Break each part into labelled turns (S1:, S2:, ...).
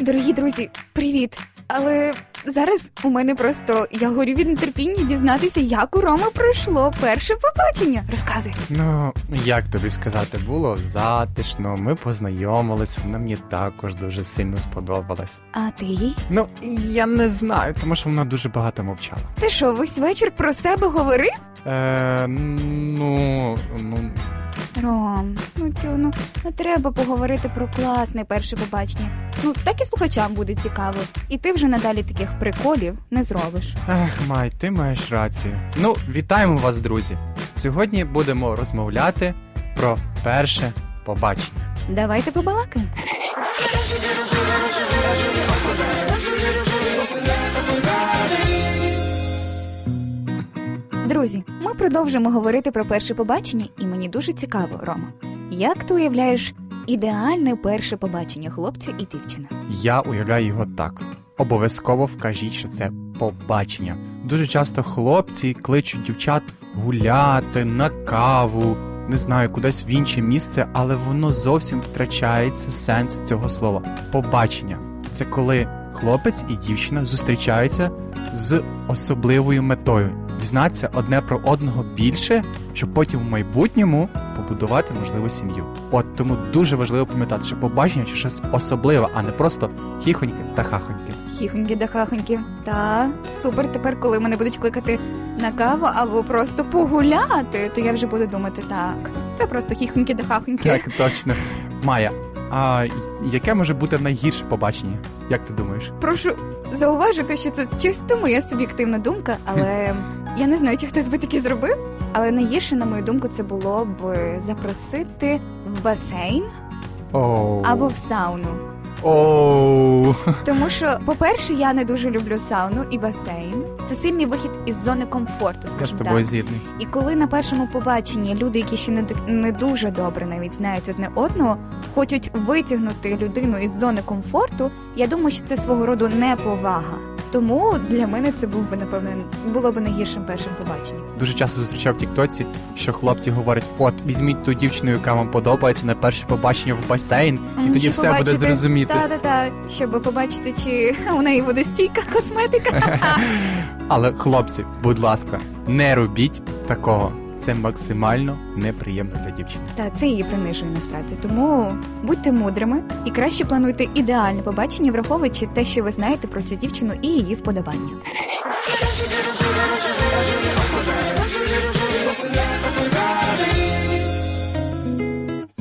S1: Дорогі друзі, привіт! Але зараз у мене просто я горю від нетерпіння дізнатися, як у Роми пройшло перше побачення. Розказуй.
S2: Ну, як тобі сказати, було затишно, ми познайомились, вона мені також дуже сильно сподобалась.
S1: А ти їй?
S2: Ну, я не знаю, тому що вона дуже багато мовчала.
S1: Ти що, весь вечір про себе говорив?
S2: Е, ну, ну,
S1: Ром, ну цю, ну треба поговорити про класне перше побачення. Ну так і слухачам буде цікаво. І ти вже надалі таких приколів не зробиш.
S2: ех, Май, ти маєш рацію. Ну, вітаємо вас, друзі. Сьогодні будемо розмовляти про перше побачення.
S1: Давайте побалакаємо. Друзі, ми продовжимо говорити про перше побачення, і мені дуже цікаво, Рома. Як ти уявляєш ідеальне перше побачення хлопця і дівчини?
S2: Я уявляю його так. Обов'язково вкажіть, що це побачення. Дуже часто хлопці кличуть дівчат гуляти на каву, не знаю, кудись в інше місце, але воно зовсім втрачається сенс цього слова. Побачення це коли хлопець і дівчина зустрічаються з особливою метою дізнатися одне про одного більше, щоб потім в майбутньому побудувати можливу сім'ю. От тому дуже важливо пам'ятати, що побачення це щось особливе, а не просто хіхоньки та хахоньки.
S1: Хіхоньки да хахоньки. Та супер. Тепер, коли мене будуть кликати на каву або просто погуляти, то я вже буду думати так. Це просто хіхоньки да хахоньки.
S2: Так, точно. Майя, а яке може бути найгірше побачення? Як ти думаєш?
S1: Прошу зауважити, що це чисто моя суб'єктивна думка, але я не знаю, чи хтось би таке зробив. Але найгірше, на мою думку, це було б запросити в басейн
S2: Оу.
S1: або в сауну.
S2: Оу.
S1: Тому що, по-перше, я не дуже люблю сауну і басейн. Це сильний вихід із зони комфорту, скажімо
S2: тобою згідний.
S1: І коли на першому побаченні люди, які ще не, не дуже добре навіть знають одне одного, хочуть витягнути людину із зони комфорту, я думаю, що це свого роду неповага. Тому для мене це був би напевне було б найгіршим першим побаченням.
S2: Дуже часто зустрічав в Тіктоці, що хлопці говорять: от візьміть ту дівчину, яка вам подобається на перше побачення в басейн, і тоді
S1: щоб
S2: все буде зрозуміти.
S1: Та та та щоб побачити, чи у неї буде стійка косметика.
S2: Але хлопці, будь ласка, не робіть такого. Це максимально неприємно для дівчини.
S1: Та це її принижує насправді. Тому будьте мудрими і краще плануйте ідеальне побачення, враховуючи те, що ви знаєте про цю дівчину і її вподобання.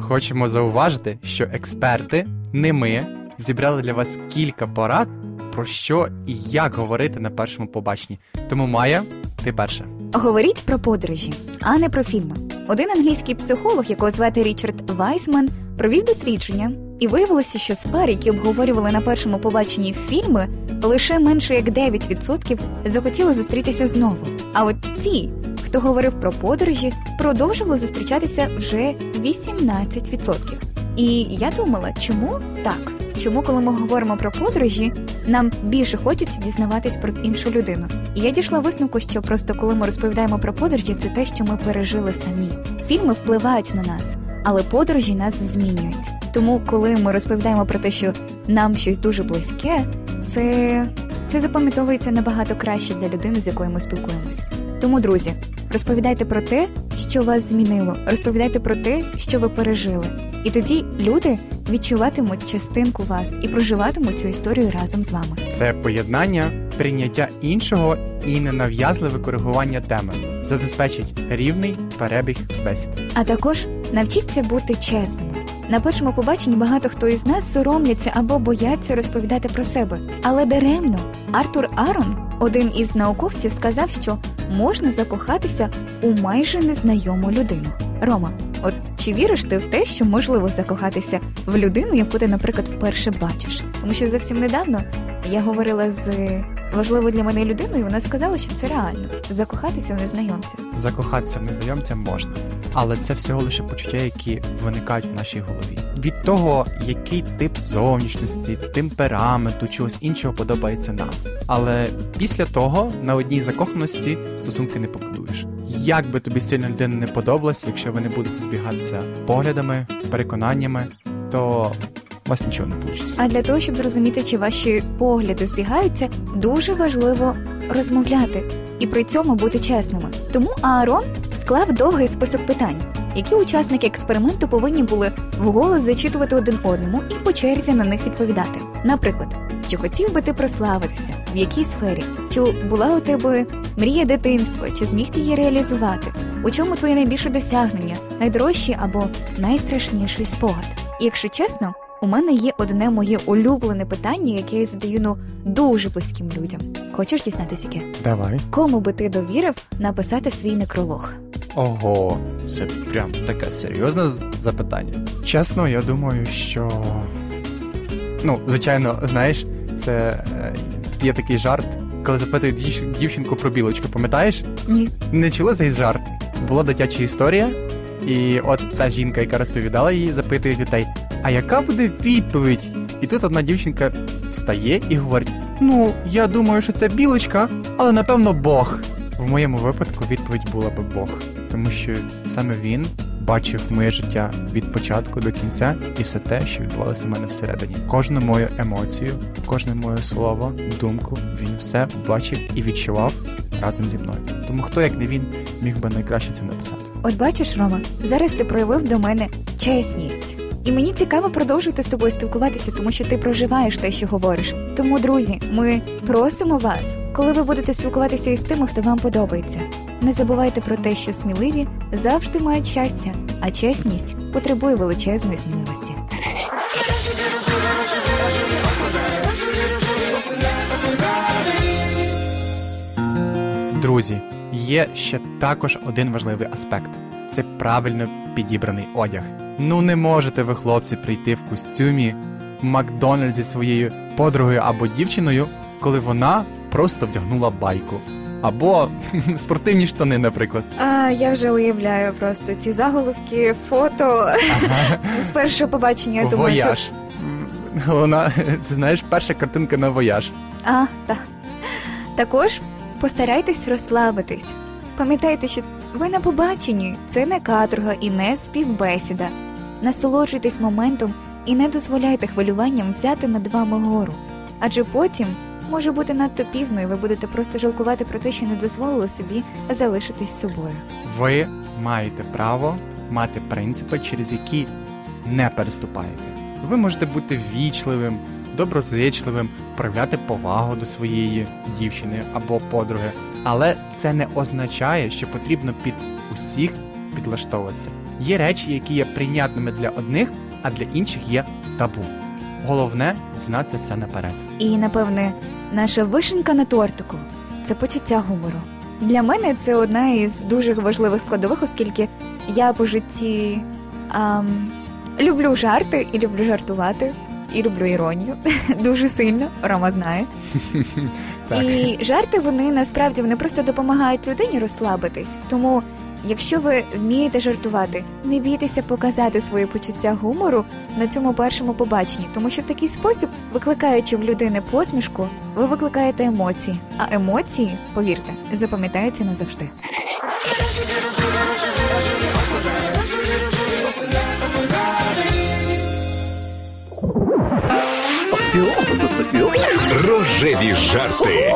S2: Хочемо зауважити, що експерти, не ми, зібрали для вас кілька порад про що і як говорити на першому побаченні. Тому Майя, ти перша.
S1: Говоріть про подорожі, а не про фільми. Один англійський психолог, якого звати Річард Вайсман, провів дослідження, і виявилося, що з пар, які обговорювали на першому побаченні фільми, лише менше як 9% захотіли зустрітися знову. А от ті, хто говорив про подорожі, продовжували зустрічатися вже 18%. І я думала, чому так? Чому, коли ми говоримо про подорожі, нам більше хочеться дізнаватись про іншу людину? І я дійшла висновку, що просто коли ми розповідаємо про подорожі, це те, що ми пережили самі. Фільми впливають на нас, але подорожі нас змінюють. Тому, коли ми розповідаємо про те, що нам щось дуже близьке, це, це запам'ятовується набагато краще для людини, з якою ми спілкуємось. Тому, друзі, розповідайте про те, що вас змінило, розповідайте про те, що ви пережили. І тоді люди відчуватимуть частинку вас і проживатимуть цю історію разом з вами.
S2: Це поєднання прийняття іншого і ненав'язливе коригування теми забезпечить рівний перебіг бесіди.
S1: А також навчіться бути чесними. На першому побаченні багато хто із нас соромляться або бояться розповідати про себе. Але даремно Артур Арон, один із науковців, сказав, що можна закохатися у майже незнайому людину. Рома, от чи віриш ти в те, що можливо закохатися в людину, яку ти, наприклад, вперше бачиш? Тому що зовсім недавно я говорила з важливою для мене людиною, і вона сказала, що це реально закохатися в незнайомця.
S2: Закохатися в незнайомця можна, але це всього лише почуття, які виникають в нашій голові. Від того, який тип зовнішності, темпераменту, чогось іншого подобається нам. Але після того на одній закоханості стосунки не побудуєш. Як би тобі сильно людина не подобалась, якщо ви не будете збігатися поглядами, переконаннями, то у вас нічого не вийде.
S1: А для того, щоб зрозуміти, чи ваші погляди збігаються, дуже важливо розмовляти і при цьому бути чесними. Тому Аарон склав довгий список питань, які учасники експерименту повинні були вголос зачитувати один одному і по черзі на них відповідати. Наприклад, чи хотів би ти прославитися, в якій сфері, чи була у тебе мрія дитинства, чи зміг ти її реалізувати? У чому твоє найбільше досягнення, найдорожчий або найстрашніший спогад? І якщо чесно, у мене є одне моє улюблене питання, яке я задаю ну дуже близьким людям. Хочеш дізнатися яке?
S2: Давай.
S1: Кому би ти довірив написати свій некролог?
S2: Ого, це прям таке серйозне запитання. Чесно, я думаю, що. Ну, звичайно, знаєш, це е, є такий жарт, коли запитують дівч- дівчинку про білочку, пам'ятаєш?
S1: Ні.
S2: Не чули цей жарт? Була дитяча історія, і от та жінка, яка розповідала її, запитує дітей: а яка буде відповідь? І тут одна дівчинка встає і говорить: Ну, я думаю, що це білочка, але напевно Бог. В моєму випадку відповідь була би Бог, тому що саме він бачив моє життя від початку до кінця і все те, що відбувалося в мене всередині. Кожну мою емоцію, кожне моє слово, думку, він все бачив і відчував разом зі мною. Тому хто, як не він, міг би найкраще це написати.
S1: От бачиш, Рома, зараз ти проявив до мене чесність. І мені цікаво продовжувати з тобою спілкуватися, тому що ти проживаєш те, що говориш. Тому, друзі, ми просимо вас, коли ви будете спілкуватися із тими, хто вам подобається. Не забувайте про те, що сміливі завжди мають щастя, а чесність потребує величезної сміливості.
S2: Друзі, є ще також один важливий аспект: це правильно підібраний одяг. Ну не можете ви, хлопці, прийти в костюмі в Макдональдс зі своєю подругою або дівчиною, коли вона просто вдягнула байку. Або спортивні штани, наприклад.
S1: А я вже уявляю просто ці заголовки, фото з першого побачення. Я думаю, це...
S2: Вояж. Вона, це знаєш, перша картинка на вояж.
S1: А, так. Також постарайтесь розслабитись. Пам'ятайте, що ви на побаченні, це не каторга і не співбесіда. Насолоджуйтесь моментом і не дозволяйте хвилюванням взяти над вами гору. Адже потім може бути надто пізно, і ви будете просто жалкувати про те, що не дозволили собі залишитись собою.
S2: Ви маєте право мати принципи, через які не переступаєте. Ви можете бути вічливим, доброзичливим, проявляти повагу до своєї дівчини або подруги, але це не означає, що потрібно під усіх підлаштовуватися. Є речі, які є прийнятними для одних, а для інших є табу. Головне знати це наперед.
S1: І, напевне, наша вишенька на тортику це почуття гумору. Для мене це одна із дуже важливих складових, оскільки я по житті ам, люблю жарти і люблю жартувати, і люблю іронію дуже сильно. Рома знає. І жарти вони насправді вони просто допомагають людині розслабитись. Тому, якщо ви вмієте жартувати, не бійтеся показати своє почуття гумору на цьому першому побаченні, тому що в такий спосіб, викликаючи в людини посмішку, ви викликаєте емоції. А емоції, повірте, запам'ятаються назавжди.
S3: Рожеві жарти.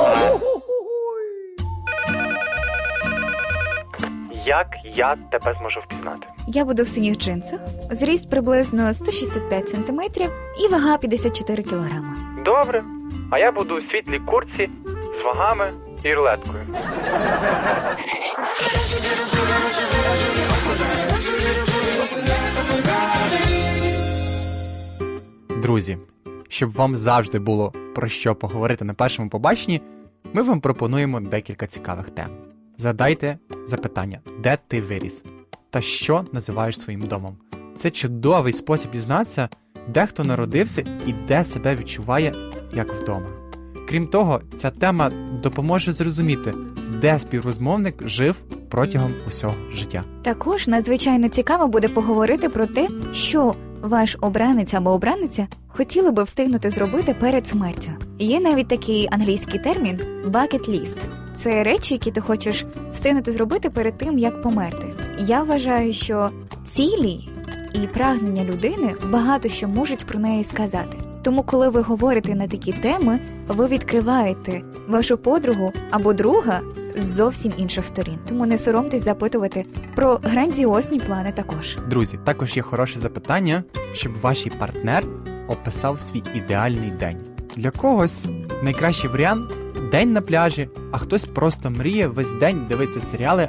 S2: Як я тебе зможу впізнати?
S1: Я буду в синіх джинсах, зріст приблизно 165 см і вага 54 кг.
S2: Добре. А я буду у світлій курці з вагами і рулеткою. Друзі, щоб вам завжди було про що поговорити на першому побаченні, ми вам пропонуємо декілька цікавих тем. Задайте запитання, де ти виріс та що називаєш своїм домом. Це чудовий спосіб дізнатися, де хто народився і де себе відчуває як вдома. Крім того, ця тема допоможе зрозуміти, де співрозмовник жив протягом усього життя.
S1: Також надзвичайно цікаво буде поговорити про те, що ваш обранець або обраниця хотіли би встигнути зробити перед смертю. Є навіть такий англійський термін bucket list. Це речі, які ти хочеш встигнути зробити перед тим, як померти. Я вважаю, що цілі і прагнення людини багато що можуть про неї сказати. Тому, коли ви говорите на такі теми, ви відкриваєте вашу подругу або друга з зовсім інших сторін. Тому не соромтесь запитувати про грандіозні плани також.
S2: Друзі, також є хороше запитання, щоб ваш партнер описав свій ідеальний день. Для когось найкращий варіант день на пляжі, а хтось просто мріє весь день дивитися серіали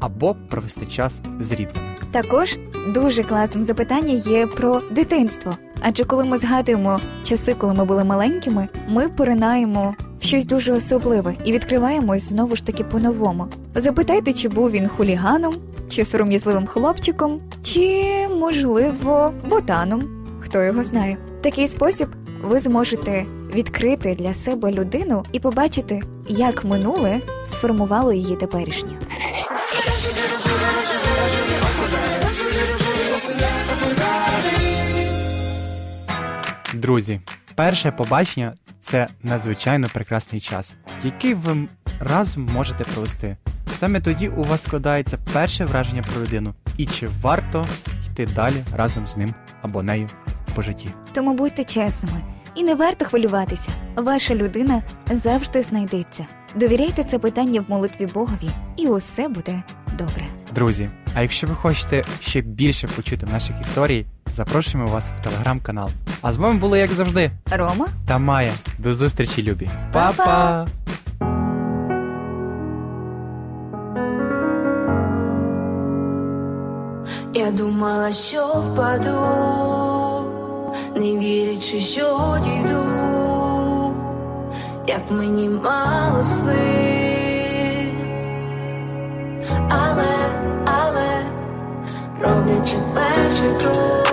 S2: або провести час з рідними.
S1: Також дуже класним запитання є про дитинство. Адже коли ми згадуємо часи, коли ми були маленькими, ми поринаємо в щось дуже особливе і відкриваємось знову ж таки по-новому. Запитайте, чи був він хуліганом, чи сором'язливим хлопчиком, чи, можливо, ботаном. Хто його знає. Такий спосіб ви зможете відкрити для себе людину і побачити, як минуле сформувало її теперішнє.
S2: Друзі, перше побачення це надзвичайно прекрасний час, який ви разом можете провести. Саме тоді у вас складається перше враження про людину, і чи варто йти далі разом з ним або нею по житті.
S1: Тому будьте чесними і не варто хвилюватися. Ваша людина завжди знайдеться. Довіряйте це питання в молитві Богові, і усе буде добре.
S2: Друзі, а якщо ви хочете ще більше почути наших історій, запрошуємо вас в телеграм-канал. А з вами було як завжди
S1: Рома
S2: та Майя. До зустрічі, любі.
S1: Па-па!
S2: Па-па!
S4: Я думала, що впаду, не вірячи, що дійду, як мені мало сил, але, але, роблячи перший крок,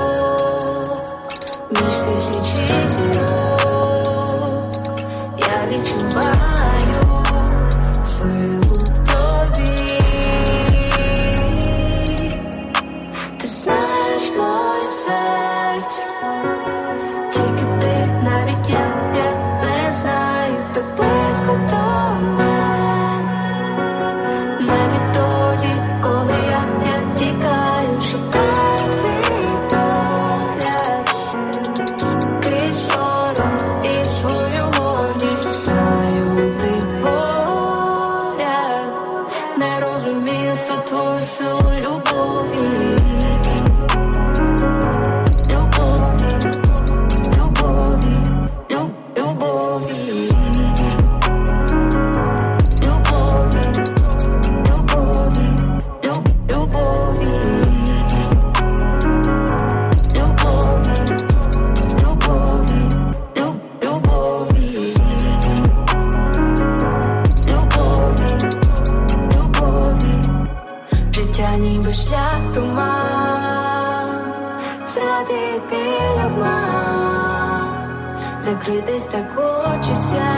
S4: закритись так хочеться.